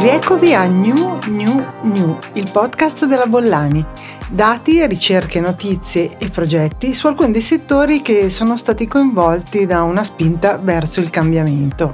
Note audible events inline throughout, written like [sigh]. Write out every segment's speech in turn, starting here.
Rieccovi a New New New, il podcast della Bollani. Dati, ricerche, notizie e progetti su alcuni dei settori che sono stati coinvolti da una spinta verso il cambiamento.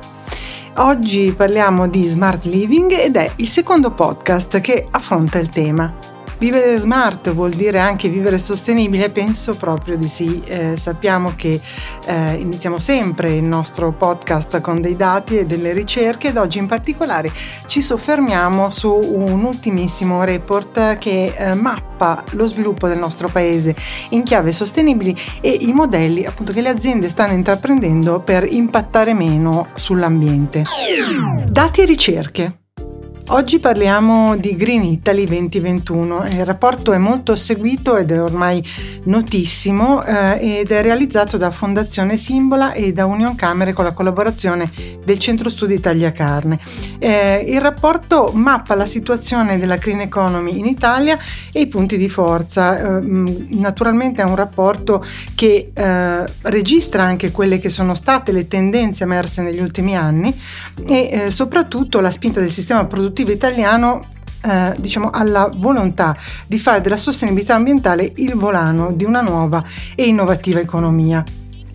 Oggi parliamo di smart living ed è il secondo podcast che affronta il tema. Vivere smart vuol dire anche vivere sostenibile? Penso proprio di sì. Eh, sappiamo che eh, iniziamo sempre il nostro podcast con dei dati e delle ricerche ed oggi in particolare ci soffermiamo su un ultimissimo report che eh, mappa lo sviluppo del nostro paese in chiave sostenibili e i modelli appunto che le aziende stanno intraprendendo per impattare meno sull'ambiente. Dati e ricerche. Oggi parliamo di Green Italy 2021. Il rapporto è molto seguito ed è ormai notissimo eh, ed è realizzato da Fondazione Simbola e da Union Camere con la collaborazione del Centro Studi Italia Carne. Eh, il rapporto mappa la situazione della green economy in Italia e i punti di forza. Eh, naturalmente è un rapporto che eh, registra anche quelle che sono state le tendenze emerse negli ultimi anni e eh, soprattutto la spinta del sistema produttivo produttivo italiano eh, diciamo, alla volontà di fare della sostenibilità ambientale il volano di una nuova e innovativa economia.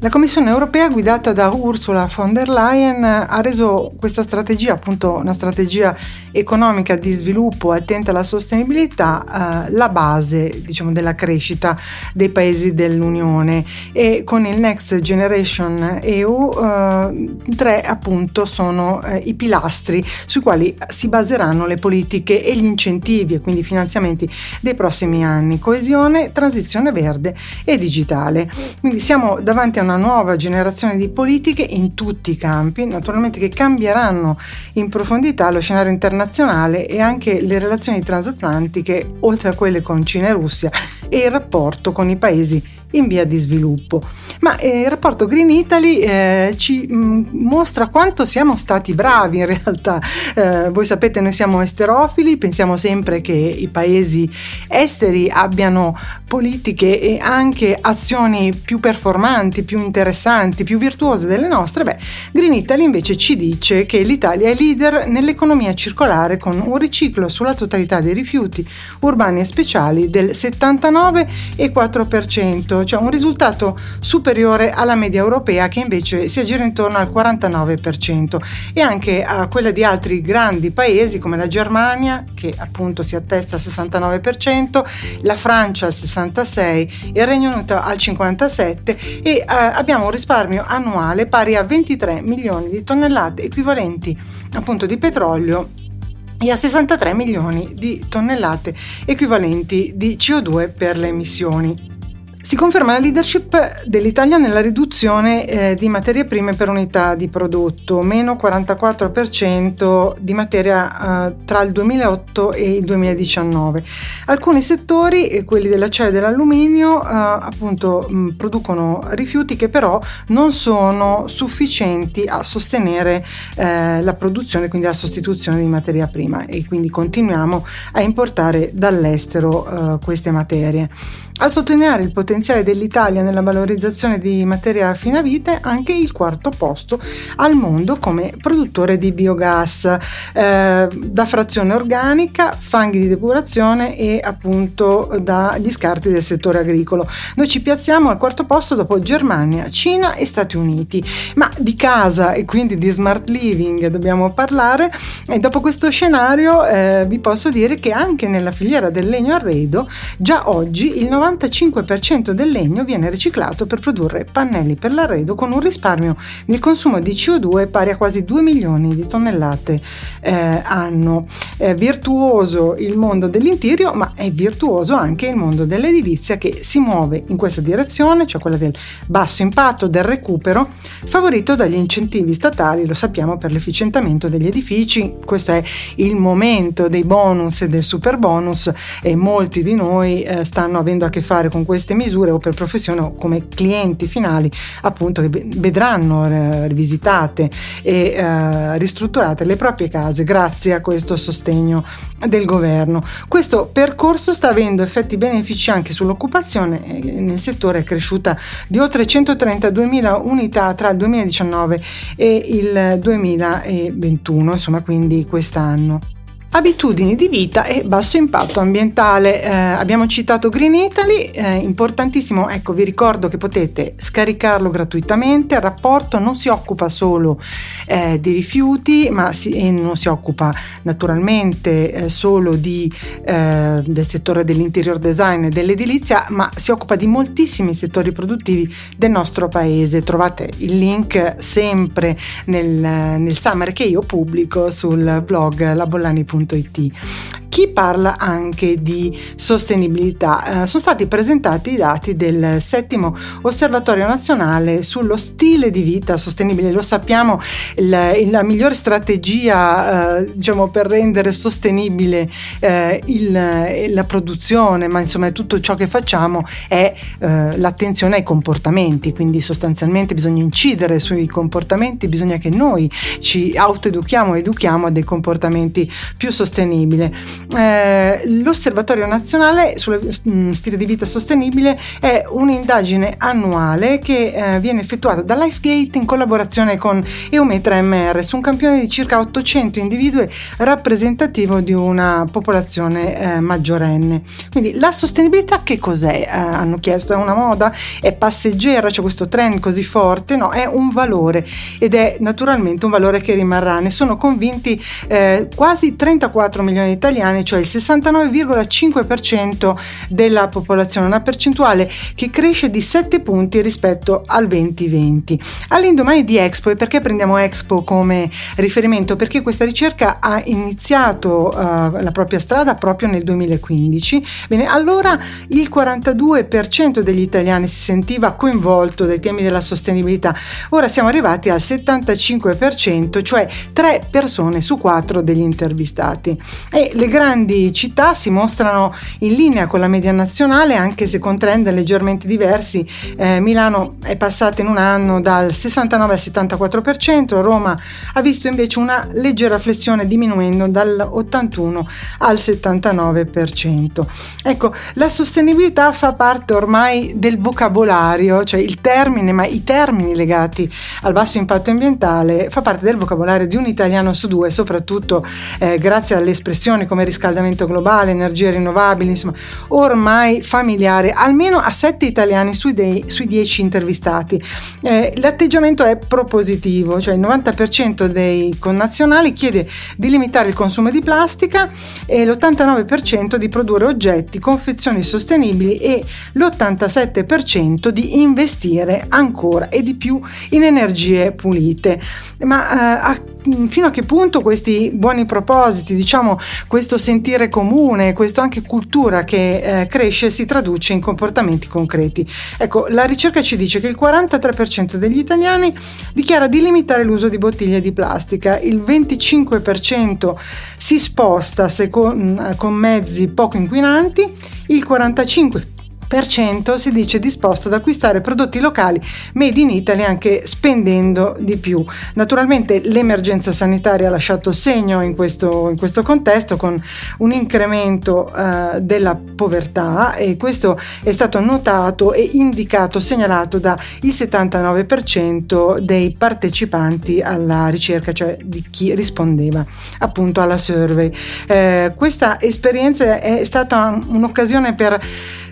La Commissione europea guidata da Ursula von der Leyen ha reso questa strategia, appunto una strategia economica di sviluppo attenta alla sostenibilità, eh, la base diciamo, della crescita dei paesi dell'Unione e con il Next Generation EU eh, tre appunto sono eh, i pilastri sui quali si baseranno le politiche e gli incentivi e quindi i finanziamenti dei prossimi anni, coesione, transizione verde e digitale. Quindi siamo davanti a una una nuova generazione di politiche in tutti i campi, naturalmente che cambieranno in profondità lo scenario internazionale e anche le relazioni transatlantiche, oltre a quelle con Cina e Russia, e il rapporto con i paesi in via di sviluppo. Ma eh, il rapporto Green Italy eh, ci mh, mm, mostra quanto siamo stati bravi in realtà. Eh, voi sapete, noi siamo esterofili, pensiamo sempre che i paesi esteri abbiano politiche e anche azioni più performanti, più interessanti, più virtuose delle nostre. Beh, Green Italy invece ci dice che l'Italia è leader nell'economia circolare con un riciclo sulla totalità dei rifiuti urbani e speciali del 79,4% cioè un risultato superiore alla media europea che invece si aggira intorno al 49% e anche a quella di altri grandi paesi come la Germania che appunto si attesta al 69%, la Francia al 66%, il Regno Unito al 57% e eh, abbiamo un risparmio annuale pari a 23 milioni di tonnellate equivalenti appunto di petrolio e a 63 milioni di tonnellate equivalenti di CO2 per le emissioni. Si conferma la leadership dell'Italia nella riduzione eh, di materie prime per unità di prodotto, meno 44% di materia eh, tra il 2008 e il 2019. Alcuni settori, eh, quelli dell'acciaio e dell'alluminio, eh, appunto mh, producono rifiuti che però non sono sufficienti a sostenere eh, la produzione, quindi la sostituzione di materia prima e quindi continuiamo a importare dall'estero eh, queste materie. A sottolineare il potenziale dell'Italia nella valorizzazione di materia vita anche il quarto posto al mondo come produttore di biogas eh, da frazione organica, fanghi di depurazione e appunto dagli scarti del settore agricolo. Noi ci piazziamo al quarto posto dopo Germania, Cina e Stati Uniti. Ma di casa e quindi di smart living dobbiamo parlare e dopo questo scenario eh, vi posso dire che anche nella filiera del legno arredo già oggi il 90 95% del legno viene riciclato per produrre pannelli per l'arredo con un risparmio nel consumo di CO2 pari a quasi 2 milioni di tonnellate eh, anno. È virtuoso il mondo dell'interio, ma è virtuoso anche il mondo dell'edilizia che si muove in questa direzione, cioè quella del basso impatto, del recupero, favorito dagli incentivi statali, lo sappiamo, per l'efficientamento degli edifici. Questo è il momento dei bonus e del super bonus e molti di noi eh, stanno avendo a che fare con queste misure o per professione o come clienti finali appunto che vedranno eh, rivisitate e eh, ristrutturate le proprie case grazie a questo sostegno del governo. Questo percorso sta avendo effetti benefici anche sull'occupazione, eh, nel settore è cresciuta di oltre 132.000 unità tra il 2019 e il 2021, insomma quindi quest'anno. Abitudini di vita e basso impatto ambientale. Eh, abbiamo citato Green Italy, eh, importantissimo, ecco vi ricordo che potete scaricarlo gratuitamente, il rapporto non si occupa solo eh, di rifiuti, ma si, non si occupa naturalmente eh, solo di, eh, del settore dell'interior design e dell'edilizia, ma si occupa di moltissimi settori produttivi del nostro paese. Trovate il link sempre nel, nel summer che io pubblico sul blog labollani.com www.sostenibilità.it. Chi parla anche di sostenibilità? Eh, sono stati presentati i dati del settimo osservatorio nazionale sullo stile di vita sostenibile. Lo sappiamo, il, la migliore strategia eh, diciamo, per rendere sostenibile eh, il, la produzione, ma insomma tutto ciò che facciamo è eh, l'attenzione ai comportamenti, quindi sostanzialmente bisogna incidere sui comportamenti, bisogna che noi ci autoeduchiamo, educhiamo a dei comportamenti più sostenibili. Eh, l'Osservatorio nazionale sullo mm, stile di vita sostenibile è un'indagine annuale che eh, viene effettuata da LifeGate in collaborazione con Eumetra MR su un campione di circa 800 individui rappresentativo di una popolazione eh, maggiorenne. Quindi la sostenibilità che cos'è? Eh, hanno chiesto, è una moda? È passeggera? C'è questo trend così forte? No, è un valore ed è naturalmente un valore che rimarrà. Ne sono convinti eh, quasi 34 milioni di italiani, cioè il 69,5% della popolazione, una percentuale che cresce di 7 punti rispetto al 2020. All'indomani di Expo, e perché prendiamo Expo come riferimento? Perché questa ricerca ha iniziato uh, la propria strada proprio nel 2015. Bene, allora il 42% degli italiani si sentiva coinvolto dai temi della sostenibilità. Ora siamo arrivati al 75%, cioè 3 persone su 4 degli intervistati. E le grandi città si mostrano in linea con la media nazionale, anche se con trend leggermente diversi. Eh, Milano è passata in un anno dal 69 al 74%, Roma ha visto invece una leggera flessione diminuendo dall'81 al 79%. Ecco, la sostenibilità fa parte ormai del vocabolario, cioè il termine, ma i termini legati al basso impatto ambientale fa parte del vocabolario di un italiano su due, soprattutto eh, grazie alle espressioni come riscaldamento globale, energie rinnovabili, insomma, ormai familiare, almeno a 7 italiani sui, dei, sui 10 intervistati. Eh, l'atteggiamento è propositivo, cioè il 90% dei connazionali chiede di limitare il consumo di plastica e l'89% di produrre oggetti, confezioni sostenibili e l'87% di investire ancora e di più in energie pulite. Ma eh, a, fino a che punto questi buoni propositi, diciamo questo sentire comune, questa anche cultura che eh, cresce si traduce in comportamenti concreti. Ecco, la ricerca ci dice che il 43% degli italiani dichiara di limitare l'uso di bottiglie di plastica, il 25% si sposta con, con mezzi poco inquinanti, il 45% si dice disposto ad acquistare prodotti locali made in Italy anche spendendo di più. Naturalmente l'emergenza sanitaria ha lasciato segno in questo, in questo contesto con un incremento uh, della povertà e questo è stato notato e indicato, segnalato dal 79% dei partecipanti alla ricerca, cioè di chi rispondeva appunto alla survey. Eh, questa esperienza è stata un'occasione per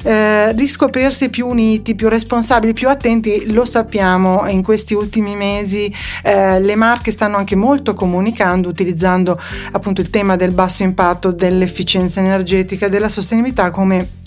eh, riscoprirsi più uniti, più responsabili, più attenti, lo sappiamo in questi ultimi mesi. Eh, le marche stanno anche molto comunicando utilizzando appunto il tema del basso impatto, dell'efficienza energetica, della sostenibilità come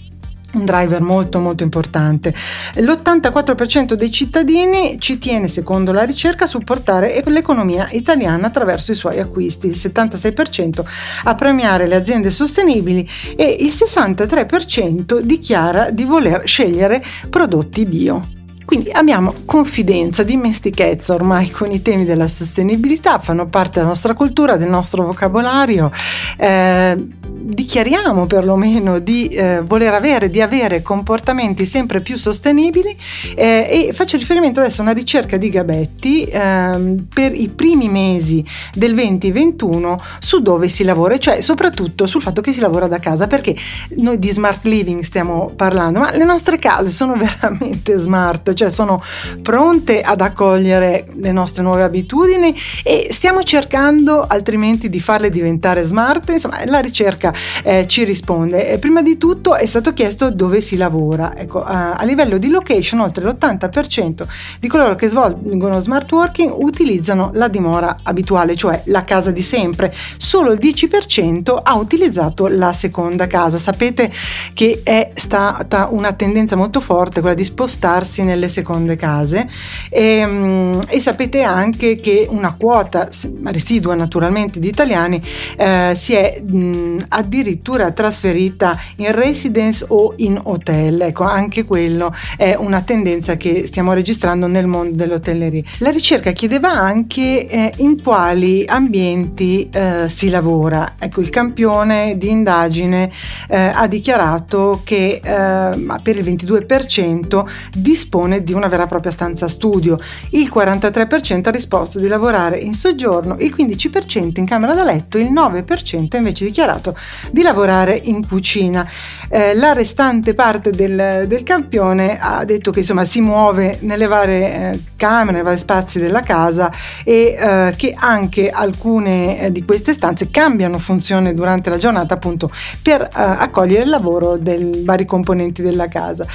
un driver molto molto importante. L'84% dei cittadini ci tiene, secondo la ricerca, a supportare l'economia italiana attraverso i suoi acquisti, il 76% a premiare le aziende sostenibili e il 63% dichiara di voler scegliere prodotti bio. Quindi abbiamo confidenza, dimestichezza ormai con i temi della sostenibilità, fanno parte della nostra cultura, del nostro vocabolario. Eh, dichiariamo perlomeno di eh, voler avere, di avere comportamenti sempre più sostenibili eh, e faccio riferimento adesso a una ricerca di Gabetti ehm, per i primi mesi del 2021 su dove si lavora, cioè soprattutto sul fatto che si lavora da casa, perché noi di smart living stiamo parlando, ma le nostre case sono [laughs] veramente smart, cioè cioè sono pronte ad accogliere le nostre nuove abitudini e stiamo cercando altrimenti di farle diventare smart, insomma la ricerca eh, ci risponde. E prima di tutto è stato chiesto dove si lavora, ecco, a, a livello di location oltre l'80% di coloro che svolgono smart working utilizzano la dimora abituale, cioè la casa di sempre, solo il 10% ha utilizzato la seconda casa. Sapete che è stata una tendenza molto forte quella di spostarsi nelle seconde case e, ehm, e sapete anche che una quota residua naturalmente di italiani eh, si è mh, addirittura trasferita in residence o in hotel. Ecco, anche quello è una tendenza che stiamo registrando nel mondo dell'hotelleria. La ricerca chiedeva anche eh, in quali ambienti eh, si lavora. Ecco, il campione di indagine eh, ha dichiarato che eh, per il 22% dispone di una vera e propria stanza studio, il 43% ha risposto di lavorare in soggiorno, il 15% in camera da letto, il 9% invece dichiarato di lavorare in cucina. Eh, la restante parte del, del, campione ha detto che insomma si muove nelle varie eh, camere, nei vari spazi della casa e eh, che anche alcune eh, di queste stanze cambiano funzione durante la giornata appunto per eh, accogliere il lavoro dei vari componenti della casa.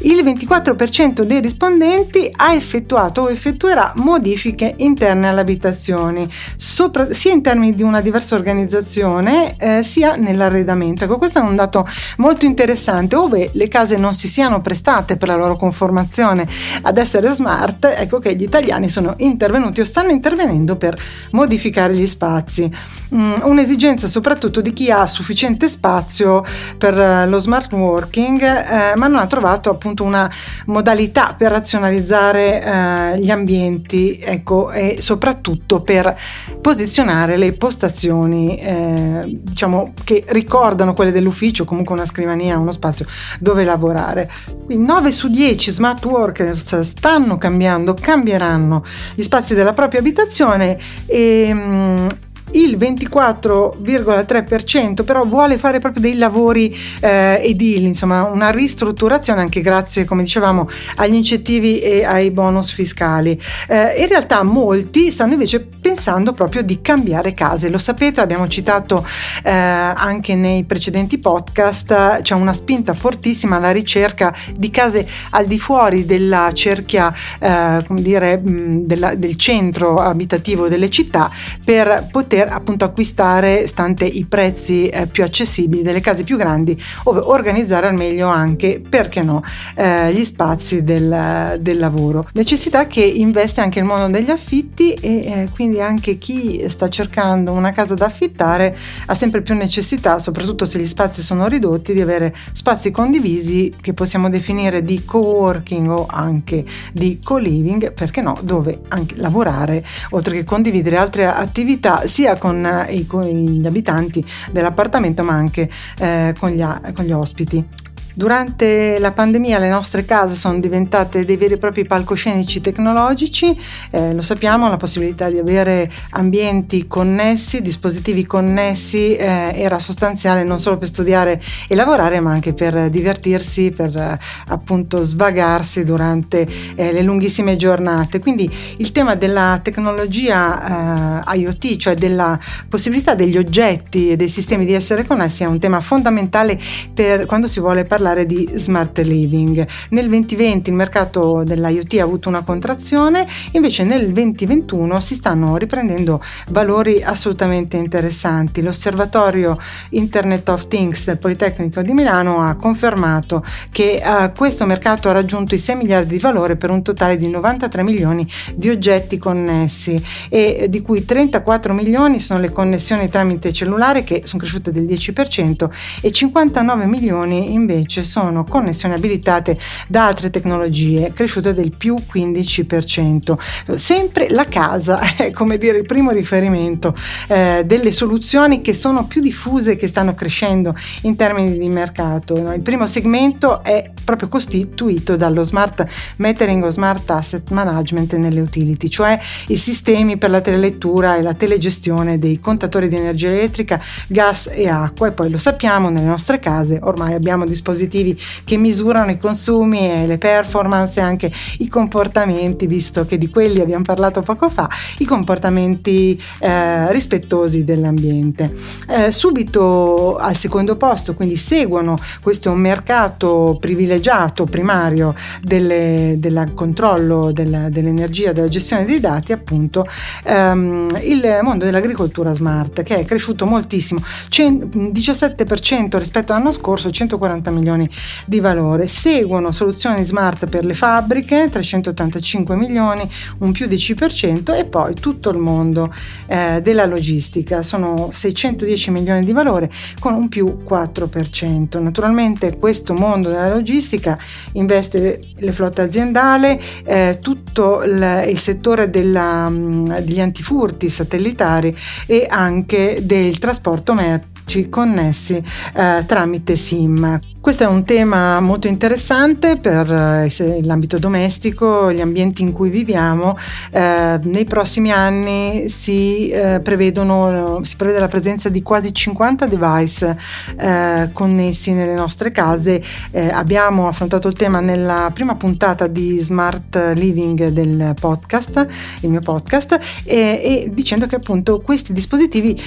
Il 24% dei rispondenti ha effettuato o effettuerà modifiche interne alle abitazioni, sopra, sia in termini di una diversa organizzazione eh, sia nell'arredamento. Ecco, questo è un dato molto interessante, ove le case non si siano prestate per la loro conformazione ad essere smart, ecco che gli italiani sono intervenuti o stanno intervenendo per modificare gli spazi. Mm, un'esigenza soprattutto di chi ha sufficiente spazio per eh, lo smart working, eh, ma non ha trovato appunto una modalità per razionalizzare eh, gli ambienti, ecco, e soprattutto per posizionare le postazioni, eh, diciamo, che ricordano quelle dell'ufficio, comunque una scrivania, uno spazio dove lavorare. Quindi 9 su 10 smart workers stanno cambiando, cambieranno gli spazi della propria abitazione e, mm, il 24,3% però vuole fare proprio dei lavori eh, edili, insomma una ristrutturazione anche grazie, come dicevamo, agli incentivi e ai bonus fiscali. Eh, in realtà molti stanno invece pensando proprio di cambiare case, lo sapete, abbiamo citato eh, anche nei precedenti podcast, c'è una spinta fortissima alla ricerca di case al di fuori della cerchia, eh, come dire, della, del centro abitativo delle città per poter appunto acquistare, stante i prezzi eh, più accessibili delle case più grandi, ove organizzare al meglio anche, perché no, eh, gli spazi del, del, lavoro. Necessità che investe anche il mondo degli affitti e eh, quindi anche chi sta cercando una casa da affittare ha sempre più necessità, soprattutto se gli spazi sono ridotti, di avere spazi condivisi che possiamo definire di co-working o anche di co-living, perché no, dove anche lavorare, oltre che condividere altre attività, sia con, eh, i, con gli abitanti dell'appartamento ma anche eh, con, gli, con gli ospiti. Durante la pandemia le nostre case sono diventate dei veri e propri palcoscenici tecnologici, eh, lo sappiamo, la possibilità di avere ambienti connessi, dispositivi connessi eh, era sostanziale non solo per studiare e lavorare ma anche per divertirsi, per eh, appunto svagarsi durante eh, le lunghissime giornate. Quindi il tema della tecnologia eh, IoT, cioè della possibilità degli oggetti e dei sistemi di essere connessi è un tema fondamentale per quando si vuole parlare parlare di smart living. Nel 2020 il mercato dell'IoT ha avuto una contrazione, invece nel 2021 si stanno riprendendo valori assolutamente interessanti. L'osservatorio Internet of Things del Politecnico di Milano ha confermato che uh, questo mercato ha raggiunto i 6 miliardi di valore per un totale di 93 milioni di oggetti connessi e di cui 34 milioni sono le connessioni tramite cellulare che sono cresciute del 10% e 59 milioni invece invece sono connessioni abilitate da altre tecnologie, cresciute del più 15%. Sempre la casa [laughs] è come dire il primo riferimento eh, delle soluzioni che sono più diffuse, che stanno crescendo in termini di mercato. Il primo segmento è proprio costituito dallo smart metering o smart asset management nelle utility, cioè i sistemi per la telelettura e la telegestione dei contatori di energia elettrica, gas e acqua e poi lo sappiamo nelle nostre case ormai abbiamo disposizione dispositivi che misurano i consumi e le performance e anche i comportamenti, visto che di quelli abbiamo parlato poco fa, i comportamenti eh, rispettosi dell'ambiente. Eh, subito al secondo posto, quindi seguono questo mercato privilegiato primario del controllo della, dell'energia, della gestione dei dati, appunto ehm, il mondo dell'agricoltura smart che è cresciuto moltissimo, 17% rispetto all'anno scorso, 140 milioni di valore. Seguono soluzioni smart per le fabbriche, 385 milioni, un più 10% e poi tutto il mondo eh, della logistica, sono 610 milioni di valore con un più 4%. Naturalmente questo mondo della logistica investe le flotte aziendali, eh, tutto il, il settore della, degli antifurti satellitari e anche del trasporto merci connessi eh, tramite SIM. Questo è un tema molto interessante per eh, l'ambito domestico, gli ambienti in cui viviamo. Eh, nei prossimi anni si, eh, si prevede la presenza di quasi 50 device eh, connessi nelle nostre case. Eh, abbiamo affrontato il tema nella prima puntata di Smart Living del podcast, il mio podcast, e, e dicendo che appunto questi dispositivi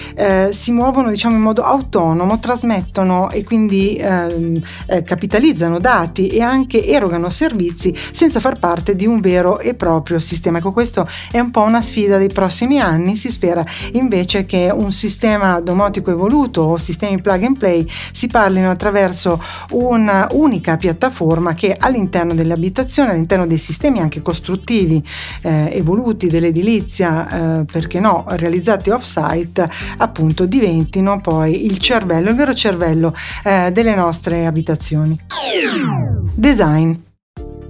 si muovono diciamo in modo autonomo, trasmettono e quindi ehm, eh, capitalizzano dati e anche erogano servizi senza far parte di un vero e proprio sistema. Ecco, questo è un po' una sfida dei prossimi anni. Si spera invece che un sistema domotico evoluto o sistemi plug and play si parlino attraverso un'unica piattaforma che all'interno delle abitazioni, all'interno dei sistemi anche costruttivi eh, evoluti dell'edilizia, eh, perché no, realizzati off-site, appunto diventino poi il cervello, il vero cervello eh, delle nostre abitazioni. Design.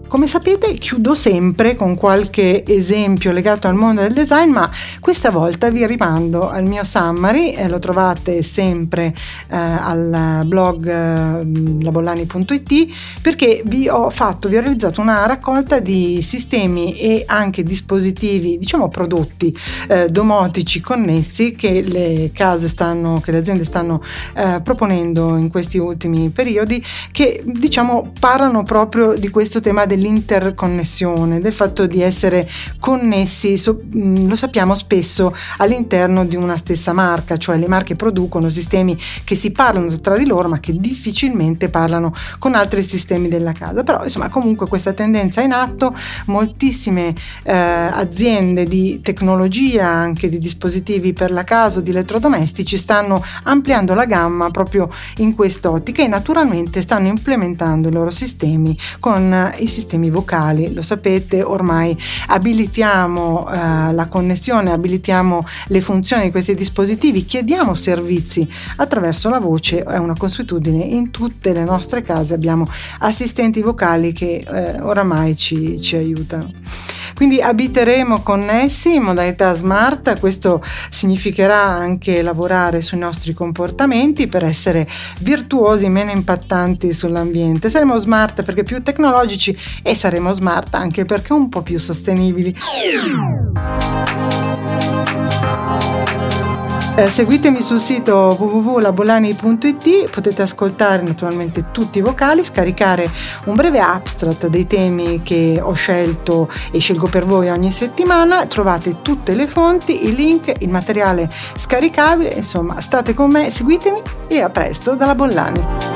Come sapete chiudo sempre con qualche esempio legato al mondo del design, ma questa volta vi rimando al mio summary, eh, lo trovate sempre eh, al blog eh, labollani.it perché vi ho fatto, vi ho realizzato una raccolta di sistemi e anche dispositivi, diciamo prodotti eh, domotici connessi che le case stanno, che le aziende stanno eh, proponendo in questi ultimi periodi che diciamo parlano proprio di questo tema del dell'interconnessione, del fatto di essere connessi, so, mm, lo sappiamo spesso all'interno di una stessa marca, cioè le marche producono sistemi che si parlano tra di loro ma che difficilmente parlano con altri sistemi della casa. Però insomma comunque questa tendenza è in atto, moltissime eh, aziende di tecnologia, anche di dispositivi per la casa o di elettrodomestici stanno ampliando la gamma proprio in quest'ottica e naturalmente stanno implementando i loro sistemi con i sistemi sistemi vocali, lo sapete, ormai abilitiamo eh, la connessione, abilitiamo le funzioni di questi dispositivi, chiediamo servizi attraverso la voce, è una consuetudine, in tutte le nostre case abbiamo assistenti vocali che eh, oramai ci, ci aiutano. Quindi abiteremo connessi in modalità smart, questo significherà anche lavorare sui nostri comportamenti per essere virtuosi, meno impattanti sull'ambiente. Saremo smart perché più tecnologici e saremo smart anche perché un po' più sostenibili. Eh, seguitemi sul sito www.labolani.it, potete ascoltare naturalmente tutti i vocali, scaricare un breve abstract dei temi che ho scelto e scelgo per voi ogni settimana, trovate tutte le fonti, i link, il materiale scaricabile, insomma state con me, seguitemi e a presto dalla Bollani.